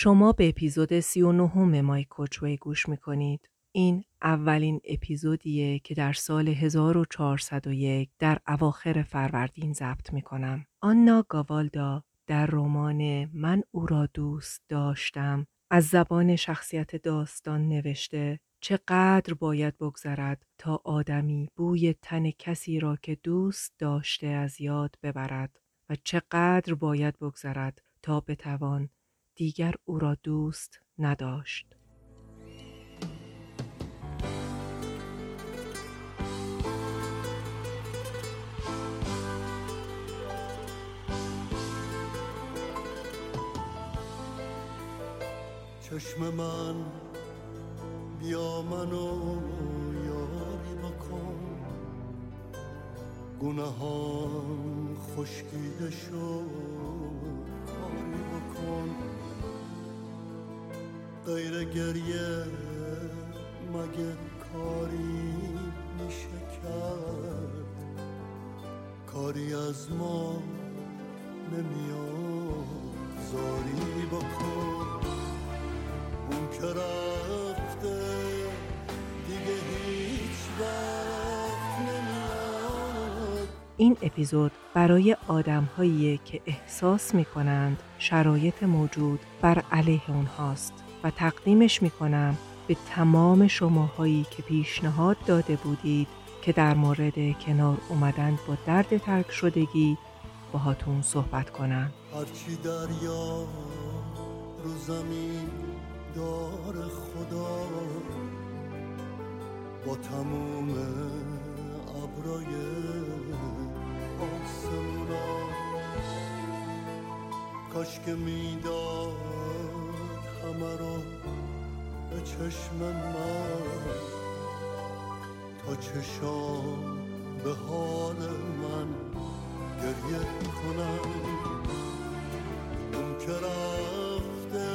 شما به اپیزود 39 مای کوچوی گوش می‌کنید. این اولین اپیزودیه که در سال 1401 در اواخر فروردین ضبط می‌کنم. آنا گاوالدا در رمان من او را دوست داشتم از زبان شخصیت داستان نوشته چقدر باید بگذرد تا آدمی بوی تن کسی را که دوست داشته از یاد ببرد و چقدر باید بگذرد تا بتوان دیگر او را دوست نداشت. چشم من بیا منو یاری بکن گناهان خشکیده شد کاری بکن غیر گریه مگه کاری میشه کرد؟ کاری از ما نمیاد زاری بکن اون که رفته دیگه هیچ وقت نمیاد. این اپیزود برای آدمهایی که احساس می کنند شرایط موجود بر علیه اونهاست. و تقدیمش می کنم به تمام شماهایی که پیشنهاد داده بودید که در مورد کنار اومدن با درد ترک شدگی باهاتون صحبت کنم. هرچی دریا رو زمین دار خدا با تموم ابرای آسمونا کاش که می‌داد رو به چشم من. تا چشام به حال من گریه کنم. اون که رفته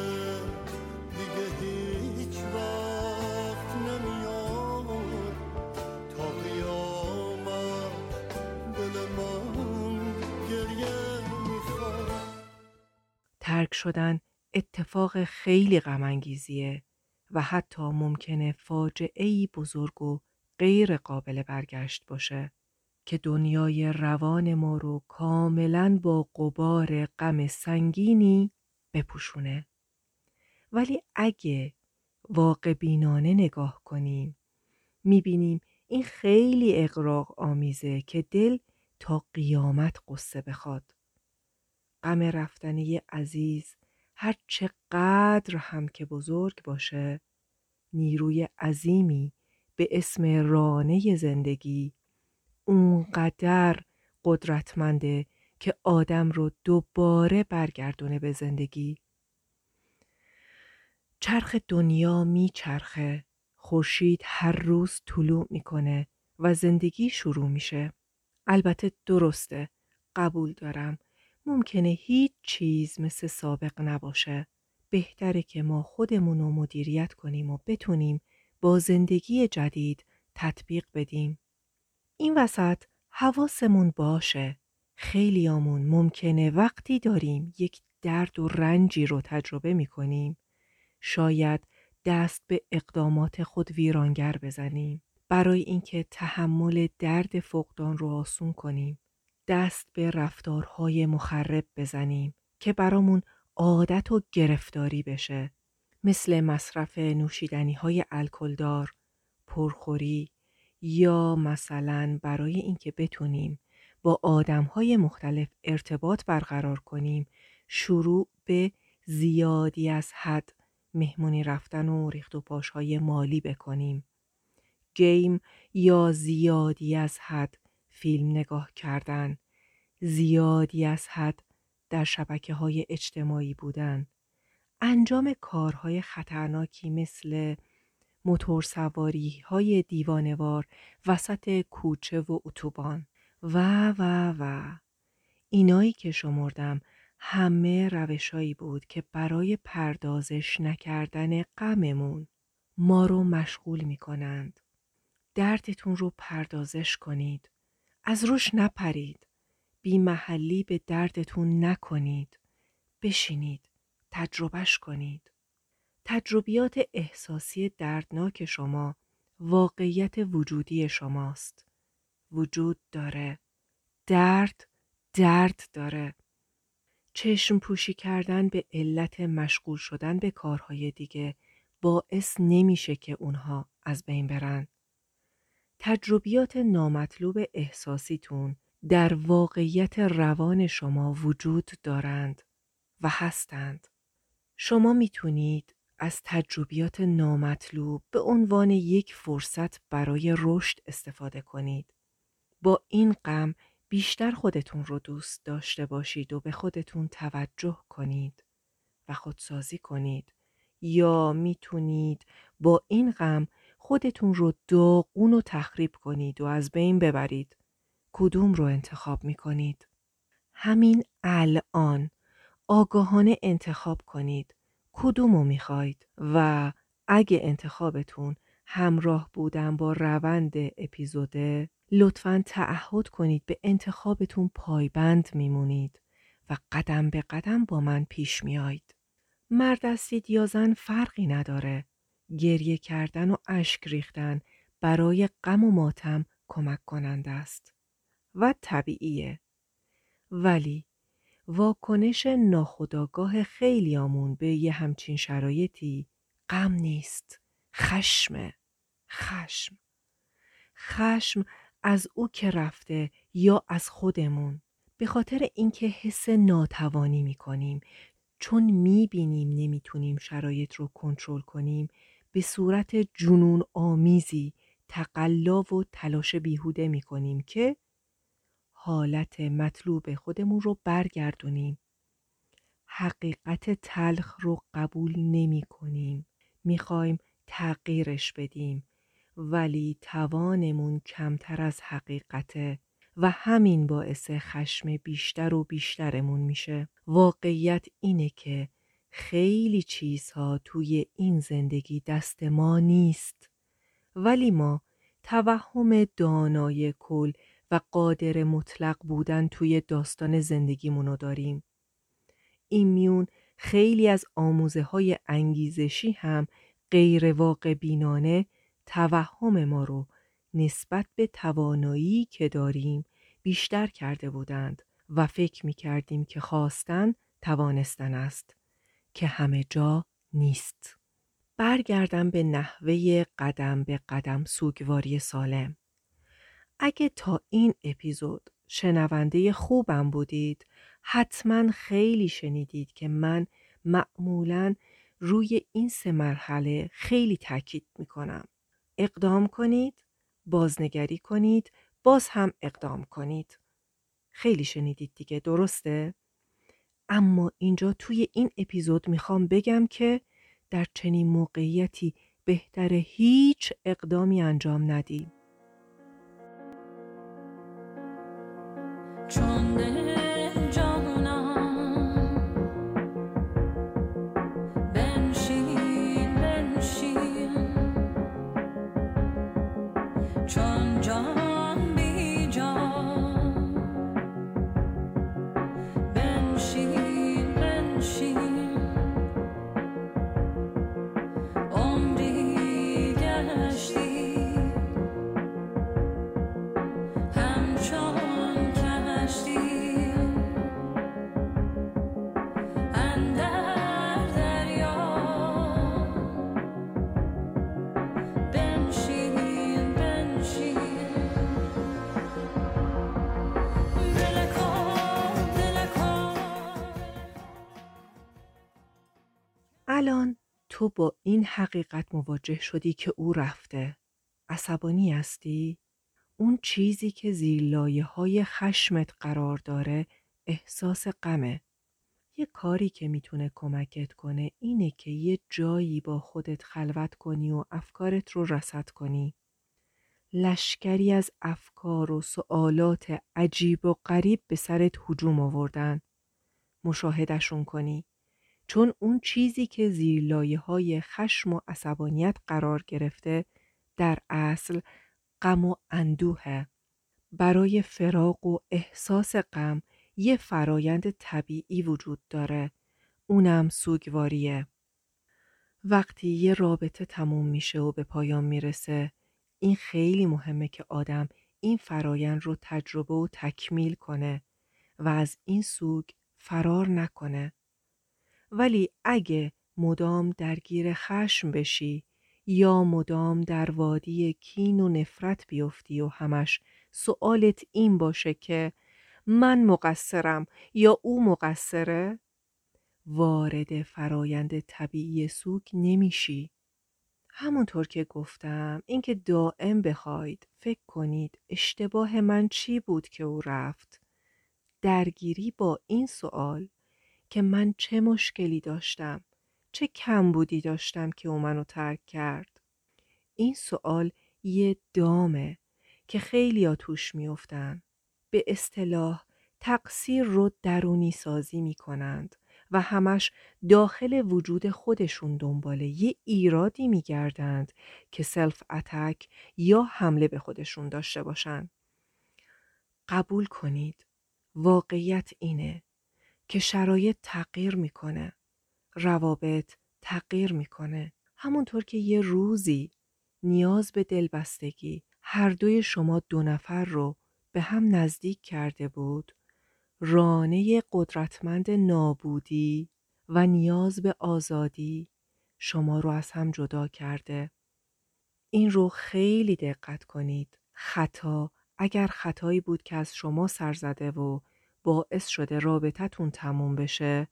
دیگه هیچ وقت نمیاد. تا قیامت دل من گریه می‌خواد. ترک شدن اتفاق خیلی غمانگیزیه و حتی ممکنه فاجعه ای بزرگ و غیر قابل برگشت باشه که دنیای روان ما رو کاملا با قبار غم سنگینی بپوشونه. ولی اگه واقع بینانه نگاه کنیم می‌بینیم این خیلی اقراق آمیزه که دل تا قیامت قصه بخواد. غم رفتن عزیز هر چقدر هم که بزرگ باشه نیروی عظیمی به اسم رانه زندگی اونقدر قدرتمنده که آدم رو دوباره برگردونه به زندگی. چرخ دنیا میچرخه خورشید هر روز طلوع می‌کنه و زندگی شروع میشه. البته درسته قبول دارم. ممکنه هیچ چیز مثل سابق نباشه. بهتره که ما خودمون رو مدیریت کنیم و بتونیم با زندگی جدید تطبیق بدیم. این وسط حواسمون باشه. خیلیامون ممکنه وقتی داریم یک درد و رنجی رو تجربه می کنیم شاید دست به اقدامات خود ویرانگر بزنیم. برای اینکه تحمل درد فقدان رو آسون کنیم. دست به رفتارهای مخرب بزنیم که برامون عادت و گرفتاری بشه مثل مصرف نوشیدنی های الکلدار، پرخوری یا مثلا برای اینکه بتونیم با آدم های مختلف ارتباط برقرار کنیم شروع به زیادی از حد مهمونی رفتن و ریخت و پاش های مالی بکنیم. گیم یا زیادی از حد فیلم نگاه کردن، زیادی از حد در شبکه های اجتماعی بودن، انجام کارهای خطرناکی مثل موتورسواری های دیوانوار وسط کوچه و اتوبان و و و اینایی که شمردم همه روشایی بود که برای پردازش نکردن غممون ما رو مشغول می کنند. دردتون رو پردازش کنید. از روش نپرید. بی محلی به دردتون نکنید. بشینید. تجربهش کنید. تجربیات احساسی دردناک شما واقعیت وجودی شماست. وجود داره. درد درد داره. چشم پوشی کردن به علت مشغول شدن به کارهای دیگه باعث نمیشه که اونها از بین برن. تجربیات نامطلوب احساسیتون در واقعیت روان شما وجود دارند و هستند. شما می‌تونید از تجربیات نامطلوب به عنوان یک فرصت برای رشد استفاده کنید. با این غم بیشتر خودتون رو دوست داشته باشید و به خودتون توجه کنید و خودسازی کنید یا می‌تونید با این غم خودتون رو داغون و تخریب کنید و از بین ببرید. کدوم رو انتخاب می‌کنید؟ همین الان آگاهانه انتخاب کنید کدوم رو می‌خواید و اگه انتخابتون همراه بودن با روند اپیزوده لطفا تعهد کنید به انتخابتون پایبند میمونید و قدم به قدم با من پیش میایید. مرد هستید یا زن فرقی نداره. گریه کردن و اشک ریختن برای غم و ماتم کمک کننده است و طبیعیه. ولی واکنش ناخداگاه خیلیامون به یه همچین شرایطی غم نیست. خشمه. خشم. خشم از او که رفته یا از خودمون به خاطر اینکه حس ناتوانی می‌کنیم چون می‌بینیم نمی‌تونیم شرایط رو کنترل کنیم به صورت جنون آمیزی تقلا و تلاش بیهوده می‌کنیم که حالت مطلوب خودمون رو برگردونیم حقیقت تلخ رو قبول نمی کنیم. می‌خوایم تغییرش بدیم ولی توانمون کمتر از حقیقته و همین باعث خشم بیشتر و بیشترمون میشه. واقعیت اینه که خیلی چیزها توی این زندگی دست ما نیست. ولی ما توهم دانای کل و قادر مطلق بودن توی داستان زندگیمونو داریم. این میون خیلی از آموزه های انگیزشی هم غیر واقع بینانه توهم ما رو نسبت به توانایی که داریم بیشتر کرده بودند و فکر می کردیم که خواستن توانستن است که همه جا نیست. برگردم به نحوه قدم به قدم سوگواری سالم. اگه تا این اپیزود شنونده خوبم بودید حتما خیلی شنیدید که من معمولا روی این سه مرحله خیلی تاکید می‌کنم. اقدام کنید، بازنگری کنید، باز هم اقدام کنید. خیلی شنیدید دیگه درسته؟ اما اینجا توی این اپیزود می‌خوام بگم که در چنین موقعیتی بهتر هیچ اقدامی انجام ندیم. تو با این حقیقت مواجه شدی که او رفته. عصبانی هستی؟ اون چیزی که زیر لایه های خشمت قرار داره احساس غمه. یه کاری که می‌تونه کمکت کنه اینه که یه جایی با خودت خلوت کنی و افکارت رو رسد کنی. لشکری از افکار و سوالات عجیب و غریب به سرت هجوم آوردن. مشاهدشون کنی. چون اون چیزی که زیر لایه های خشم و عصبانیت قرار گرفته در اصل غم و اندوهه. برای فراق و احساس غم یه فرایند طبیعی وجود داره. اونم سوگواریه. وقتی یه رابطه تموم میشه و به پایان می‌رسه این خیلی مهمه که آدم این فرایند رو تجربه و تکمیل کنه و از این سوگ فرار نکنه. ولی اگه مدام درگیر خشم بشی یا مدام در وادی کین و نفرت بیفتی و همش سوالت این باشه که من مقصرم یا او مقصره وارد فرایند طبیعی سوگ نمیشی. همونطور که گفتم اینکه دائم بخواید فکر کنید اشتباه من چی بود که او رفت درگیری با این سوال که من چه مشکلی داشتم چه کمبودی داشتم که او منو ترک کرد این سوال یه دامه که خیلی ها توش میافتن به اصطلاح تقصیر رو درونی سازی می کنند و همش داخل وجود خودشون دنباله یه ایرادی میگردند که self attack یا حمله به خودشون داشته باشن. قبول کنید. واقعیت اینه که شرایط تغییر می‌کنه. روابط تغییر می‌کنه. همونطور که یه روزی نیاز به دلبستگی هر دوی شما دو نفر رو به هم نزدیک کرده بود رانه قدرتمند نابودی و نیاز به آزادی شما رو از هم جدا کرده. این رو خیلی دقت کنید. خطا اگر خطایی بود که از شما سر زده و باعث شده رابطتون تموم بشه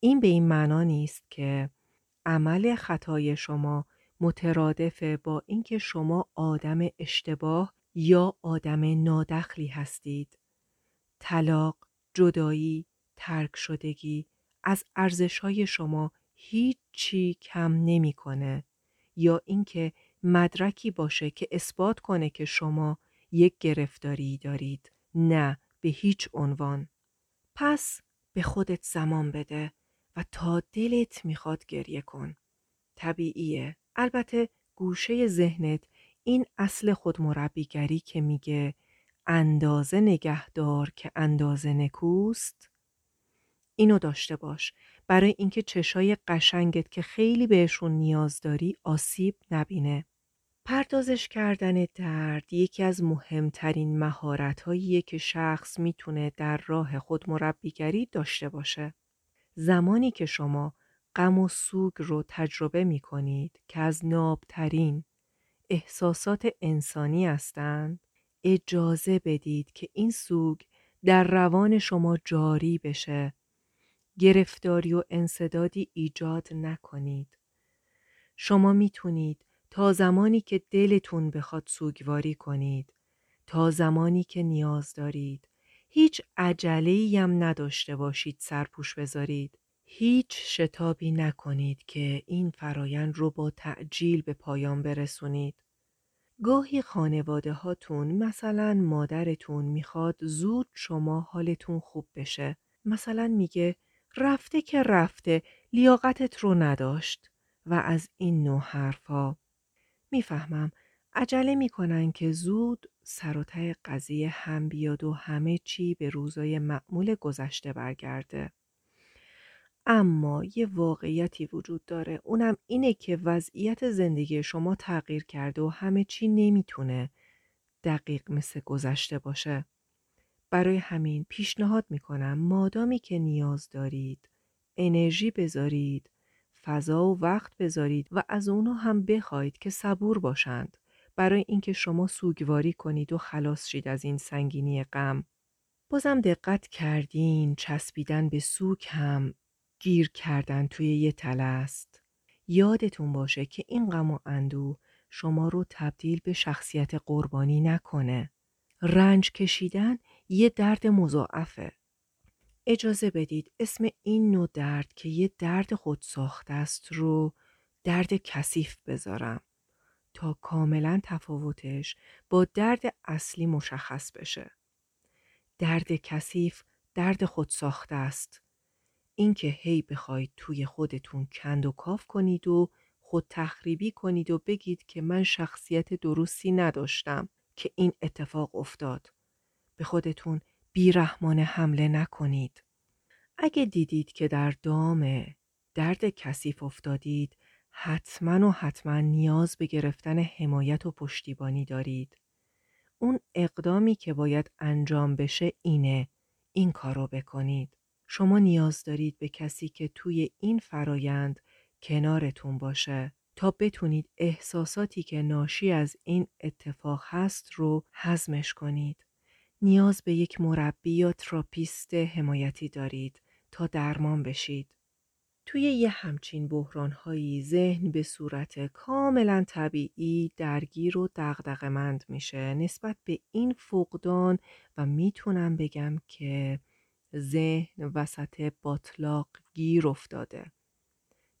این به این معنا نیست که عمل خطای شما مترادفه با اینکه شما آدم اشتباه یا آدم نادخلی هستید. طلاق جدایی، ترک شدگی از ارزشهای شما هیچی کم نمی‌کنه یا اینکه مدرکی باشه که اثبات کنه که شما یک گرفتاری دارید نه به هیچ عنوان پس به خودت زمان بده و تا دلت می‌خواد گریه کن. طبیعیه. البته گوشه ذهنت این اصل خودمربیگری که میگه اندازه نگهدار که اندازه نکوست؟ اینو داشته باش. برای اینکه چشای قشنگت که خیلی بهشون نیاز داری آسیب نبینه. پردازش کردن درد یکی از مهمترین مهارت که شخص می‌تونه در راه خود مربیگری داشته باشه. زمانی که شما غم و سوگ رو تجربه می کنید که از نابترین احساسات انسانی هستند اجازه بدید که این سوگ در روان شما جاری بشه گرفتاری و انصدادی ایجاد نکنید شما می‌تونید تا زمانی که دلتون بخواد سوگواری کنید تا زمانی که نیاز دارید. هیچ عجله هم نداشته باشید سرپوش بذارید. هیچ شتابی نکنید که این فرایند رو با تعجیل به پایان برسونید. گاهی خانواده هاتون مثلا مادرتون می‌خواد زود شما حالتون خوب بشه. مثلا میگه رفته که رفته لیاقتت رو نداشت. و از این نوع حرفا می‌فهمم عجله می‌کنن که زود سر و قضیه هم بیاد و همه چی به روزای معمول گذشته برگرده. اما یه واقعیتی وجود داره اونم اینه که وضعیت زندگی شما تغییر کرده و همه چی نمی‌تونه دقیق مثل گذشته باشه. برای همین پیشنهاد می‌کنم مادامی که نیاز دارید انرژی بذارید فضا و وقت بذارید و از اونو هم بخواید که صبور باشند برای اینکه شما سوگواری کنید و خلاص شید از این سنگینی غم بازم دقت کردین چسبیدن به سوگ هم گیر کردن توی یه تله است. یادتون باشه که این غم و اندو شما رو تبدیل به شخصیت قربانی نکنه. رنج کشیدن یه درد مضاعفه. اجازه بدید اسم این نوع درد که یه درد خود ساخته است رو درد کثیف بذارم تا کاملا تفاوتش با درد اصلی مشخص بشه. درد کثیف درد خود ساخته است. اینکه هی بخواید توی خودتون کند و کاف کنید و خود تخریبی کنید و بگید که من شخصیت درستی نداشتم که این اتفاق افتاد. به خودتون بیرحمانه حمله نکنید. اگه دیدید که در دام درد کثیف افتادید حتما و حتما نیاز به گرفتن حمایت و پشتیبانی دارید. اون اقدامی که باید انجام بشه اینه این کارو بکنید. شما نیاز دارید به کسی که توی این فرایند کنارتون باشه تا بتونید احساساتی که ناشی از این اتفاق هست رو حزمش کنید. نیاز به یک مربی یا تراپیست حمایتی دارید تا درمان بشید. توی یه همچین بحرانهایی ذهن به صورت کاملا طبیعی درگیر و دغدغه‌مند میشه نسبت به این فقدان و می‌تونم بگم که ذهن وسط باطلاق گیر افتاده.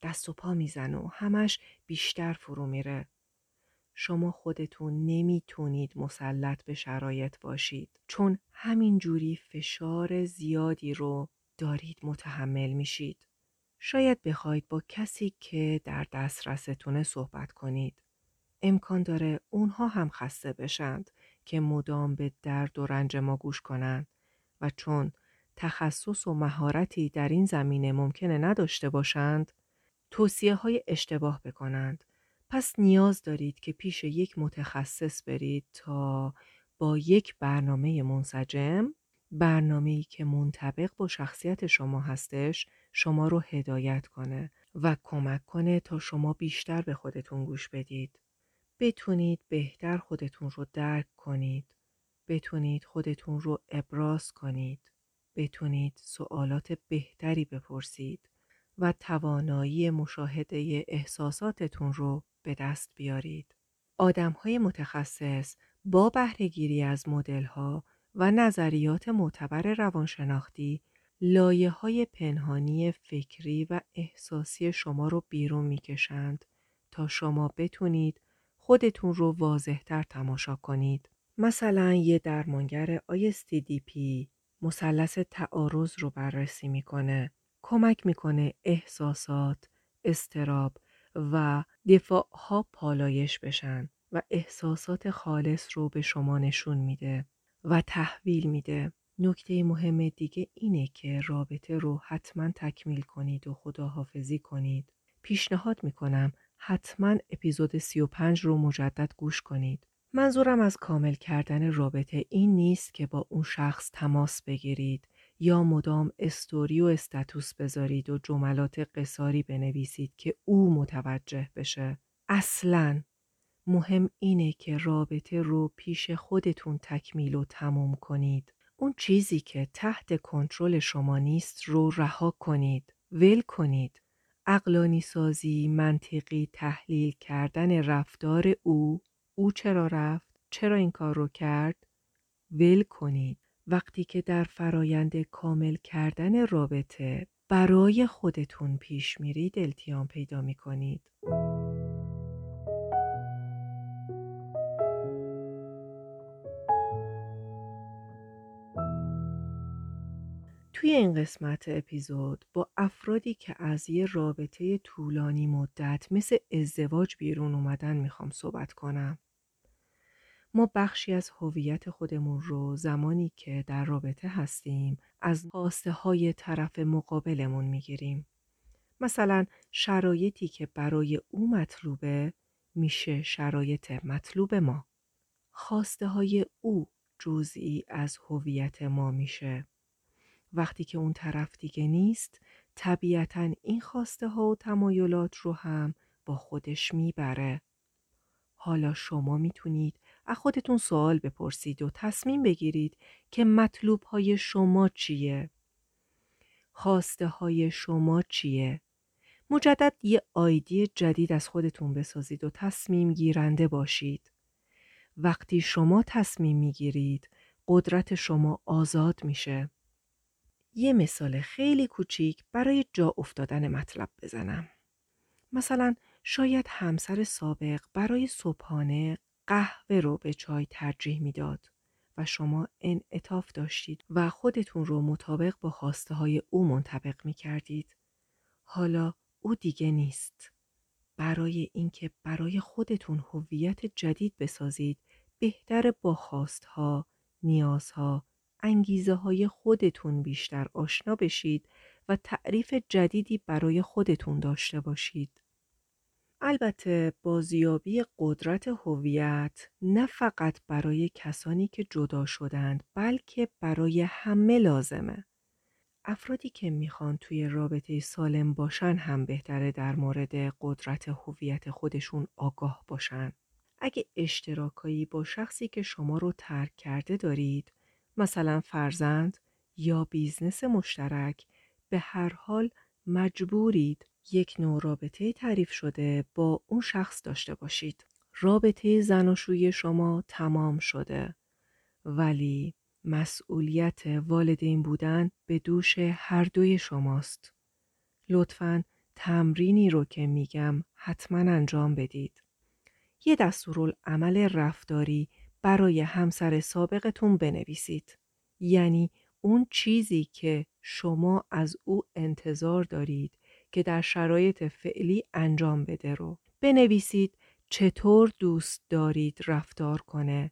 دست و پا می‌زنه و همش بیشتر فرو میره. شما خودتون نمی‌تونید مسلط به شرایط باشید چون همین جوری فشار زیادی رو دارید متحمل میشید. شاید بخواید با کسی که در دسترستونه صحبت کنید. امکان داره اونها هم خسته بشند که مدام به درد و رنج ما گوش کنند و چون تخصص و مهارتی در این زمینه ممکنه نداشته باشند توصیه های اشتباه بکنند. پس نیاز دارید که پیش یک متخصص برید تا با یک برنامه منسجم برنامه‌ای که منطبق با شخصیت شما هستش شما رو هدایت کنه و کمک کنه تا شما بیشتر به خودتون گوش بدید. بتونید بهتر خودتون رو درک کنید. بتونید خودتون رو ابراز کنید. بتونید سوالات بهتری بپرسید و توانایی مشاهده احساساتتون رو به دست بیارید. آدم های متخصص با بهرهگیری از مدل ها و نظریات معتبر روانشناختی لایه های پنهانی فکری و احساسی شما رو بیرون می‌کشند تا شما بتونید خودتون رو واضحتر تماشا کنید. مثلا یه درمانگر ISTDP مثلث تعارض رو بررسی می‌کنه. کمک می‌کنه احساسات، استراب و دفاع ها پالایش بشن و احساسات خالص رو به شما نشون میده و تحویل میده. نکته مهم دیگه اینه که رابطه رو حتما تکمیل کنید و خداحافظی کنید. پیشنهاد می‌کنم حتما اپیزود 35 رو مجدد گوش کنید. منظورم از کامل کردن رابطه این نیست که با اون شخص تماس بگیرید یا مدام استوری و استاتوس بذارید و جملات قصاری بنویسید که او متوجه بشه. اصلا مهم اینه که رابطه رو پیش خودتون تکمیل و تموم کنید. اون چیزی که تحت کنترل شما نیست رو رها کنید. ول کنید. اقلانی سازی، منطقی تحلیل کردن رفتار او، او چرا رفت، چرا این کار رو کرد، ول کنید. وقتی که در فرایند کامل کردن رابطه برای خودتون پیش میرید التیام پیدا می کنید. توی این قسمت اپیزود با افرادی که از یه رابطه طولانی مدت مثل ازدواج بیرون اومدن می‌خوام صحبت کنم. ما بخشی از هویت خودمون رو زمانی که در رابطه هستیم از خواسته های طرف مقابلمون می‌گیریم. مثلا شرایطی که برای او مطلوبه میشه شرایط مطلوب ما. خواسته های او جزئی از هویت ما میشه. وقتی که اون طرف دیگه نیست طبیعتا این خواسته ها و تمایلات رو هم با خودش می‌بره. حالا شما می‌تونید از خودتون سوال بپرسید و تصمیم بگیرید که مطلوب های شما چیه؟ خواسته های شما چیه؟ مجدد یه آیدی جدید از خودتون بسازید و تصمیم گیرنده باشید. وقتی شما تصمیم می‌گیرید قدرت شما آزاد میشه. یه مثال خیلی کوچیک برای جا افتادن مطلب بزنم. مثلا شاید همسر سابق برای صبحانه قهوه رو به چای ترجیح می‌داد و شما انعطاف داشتید و خودتون رو مطابق با خواسته های او منطبق می کردید. حالا او دیگه نیست. برای اینکه برای خودتون هویت جدید بسازید بهتر با خواستها، نیازها، انگیزه های خودتون بیشتر آشنا بشید و تعریف جدیدی برای خودتون داشته باشید. البته بازیابی قدرت هویت نه فقط برای کسانی که جدا شدند بلکه برای همه لازمه. افرادی که می‌خوان توی رابطه سالم باشن هم بهتره در مورد قدرت هویت خودشون آگاه باشن. اگه اشتراکایی با شخصی که شما رو ترک کرده دارید مثلا فرزند یا business مشترک به هر حال مجبورید یک نوع رابطه تعریف شده با اون شخص داشته باشید. رابطه زناشویی شما تمام شده ولی مسئولیت والدین بودن به دوش هر دوی شماست. لطفا تمرینی رو که میگم حتما انجام بدید. یه دستورالعمل رفتاری برای همسر سابقتون بنویسید. یعنی اون چیزی که شما از او انتظار دارید که در شرایط فعلی انجام بده رو. بنویسید چطور دوست دارید رفتار کنه.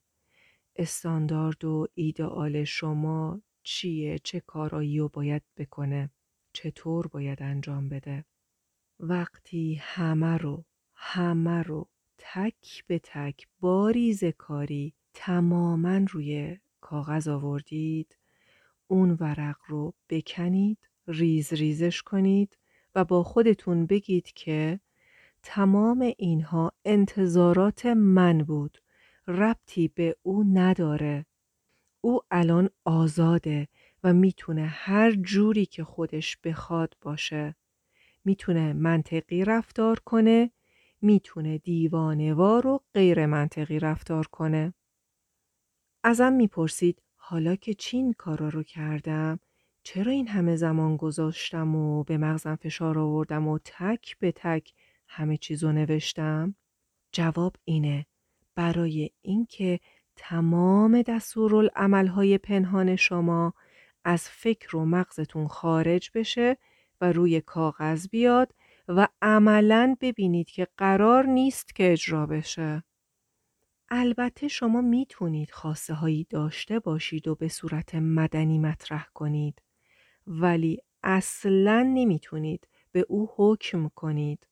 استاندارد و ایدئال شما چیه؟ چه کارایی رو باید بکنه؟ چطور باید انجام بده؟ وقتی همه رو همه رو تک به تک باریز کاری تماما روی کاغذ آوردید اون ورق رو بکنید ریز ریزش کنید و با خودتون بگید که تمام اینها انتظارات من بود. ربطی به او نداره. او الان آزاده و می‌تونه هر جوری که خودش بخواد باشه. می‌تونه منطقی رفتار کنه می‌تونه دیوانوار و غیر منطقی رفتار کنه. ازم می‌پرسید حالا که چین کارا رو کردم چرا این همه زمان گذاشتم و به مغزم فشار آوردم و تک به تک همه چیزو نوشتم؟ جواب اینه برای اینکه تمام دستورالعملهای پنهان شما از فکر و مغزتون خارج بشه و روی کاغذ بیاد و عملا ببینید که قرار نیست که اجرا بشه. البته شما می‌تونید خاصه هایی داشته باشید و به صورت مدنی مطرح کنید ولی اصلا نمی‌تونید به او حکم کنید.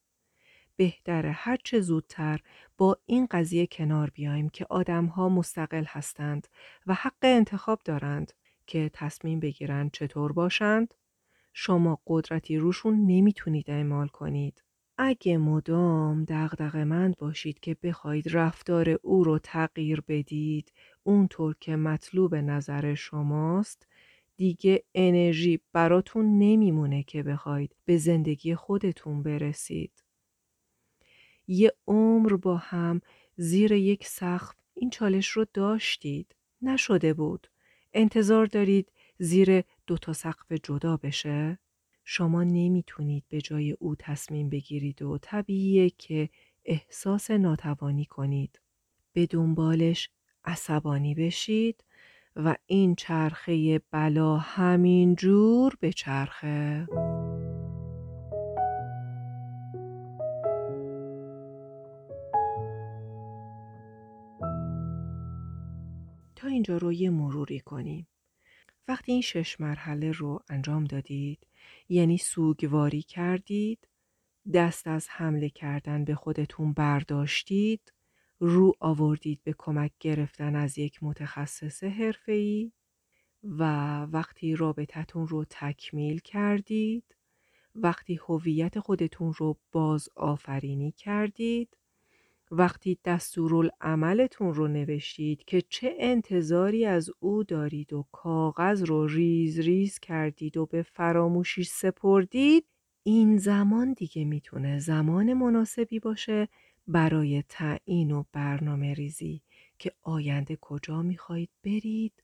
بهتره هرچه زودتر با این قضیه کنار بیایم که آدمها مستقل هستند و حق انتخاب دارند که تصمیم بگیرند چطور باشند شما قدرتی روشون نمی‌تونید اعمال کنید. اگه مدام دغدغه‌مند باشید که بخواید رفتار او رو تغییر بدید اونطور که مطلوب نظر شماست دیگه انرژی براتون نمیمونه که بخواید به زندگی خودتون برسید. یه عمر با هم زیر یک سقف این چالش رو داشتید. نشده بود. انتظار دارید زیر دو تا سقف جدا بشه؟ شما نمی‌تونید به جای او تصمیم بگیرید و طبیعیه که احساس ناتوانی کنید. به دنبالش عصبانی بشید و این چرخه بلا همین جور به چرخه تا اینجا رو یه مروری کنیم. وقتی این شش مرحله رو انجام دادید یعنی سوگواری کردید دست از حمله کردن به خودتون برداشتید رو آوردید به کمک گرفتن از یک متخصص حرفه‌ای و وقتی رابطتون رو تکمیل کردید وقتی هویت خودتون رو باز آفرینی کردید وقتی دستورالعملتون رو نوشتید که چه انتظاری از او دارید و کاغذ رو ریز ریز کردید و به فراموشی سپردید این زمان دیگه می‌تونه زمان مناسبی باشه برای تعیین و برنامه ریزی که آینده کجا می‌خواهید برید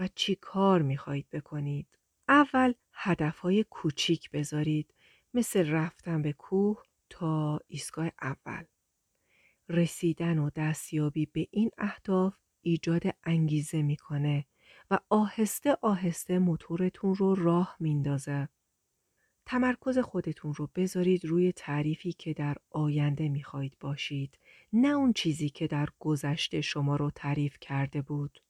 و چی کار می‌خواهید بکنید. اول هدفهای کوچیک بذارید مثل رفتن به کوه تا ایستگاه اول. رسیدن و دستیابی به این اهداف ایجاد انگیزه می‌کنه و آهسته آهسته موتورتون رو راه میندازه. تمرکز خودتون رو بذارید روی تعریفی که در آینده می‌خواهید باشید نه اون چیزی که در گذشته شما رو تعریف کرده بود.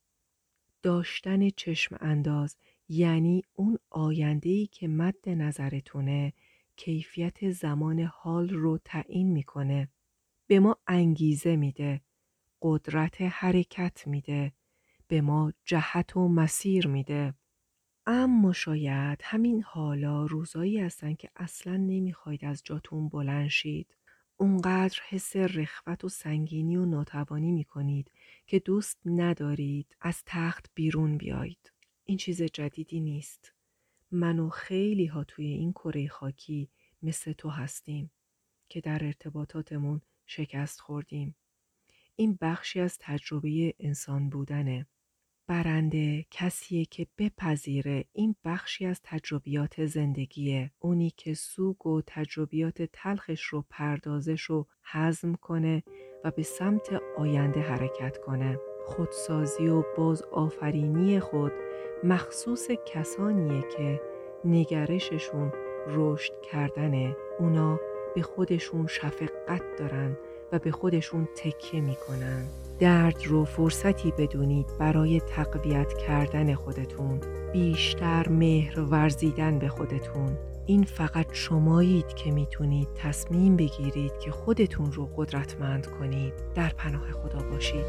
داشتن چشم انداز یعنی اون آینده‌ای که مد نظرتونه کیفیت زمان حال رو تعیین می‌کنه. به ما انگیزه میده، قدرت حرکت میده، به ما جهت و مسیر میده. اما شاید همین حالا روزایی هستن که اصلا نمی‌خواید از جاتون بلند شید. اونقدر حس رخوت و سنگینی و ناتوانی می‌کنید که دوست ندارید از تخت بیرون بیایید. این چیز جدیدی نیست. من و خیلی ها توی این کره خاکی مثل تو هستیم که در ارتباطاتمون شکست خوردیم. این بخشی از تجربه انسان بودنه. برنده کسیه که بپذیره این بخشی از تجربیات زندگیه اونی که سوگ و تجربیات تلخش رو پردازش و حزم کنه و به سمت آینده حرکت کنه. خودسازی و باز آفرینی خود مخصوص کسانیه که نگرششون رشد کردنه اونا به خودشون شفقت دارن و به خودشون تکیه می‌کنن. درد رو فرصتی بدونید برای تقویت کردن خودتون. بیشتر مهر ورزیدن به خودتون. این فقط شمایید که می‌تونید تصمیم بگیرید که خودتون رو قدرتمند کنید. در پناه خدا باشید.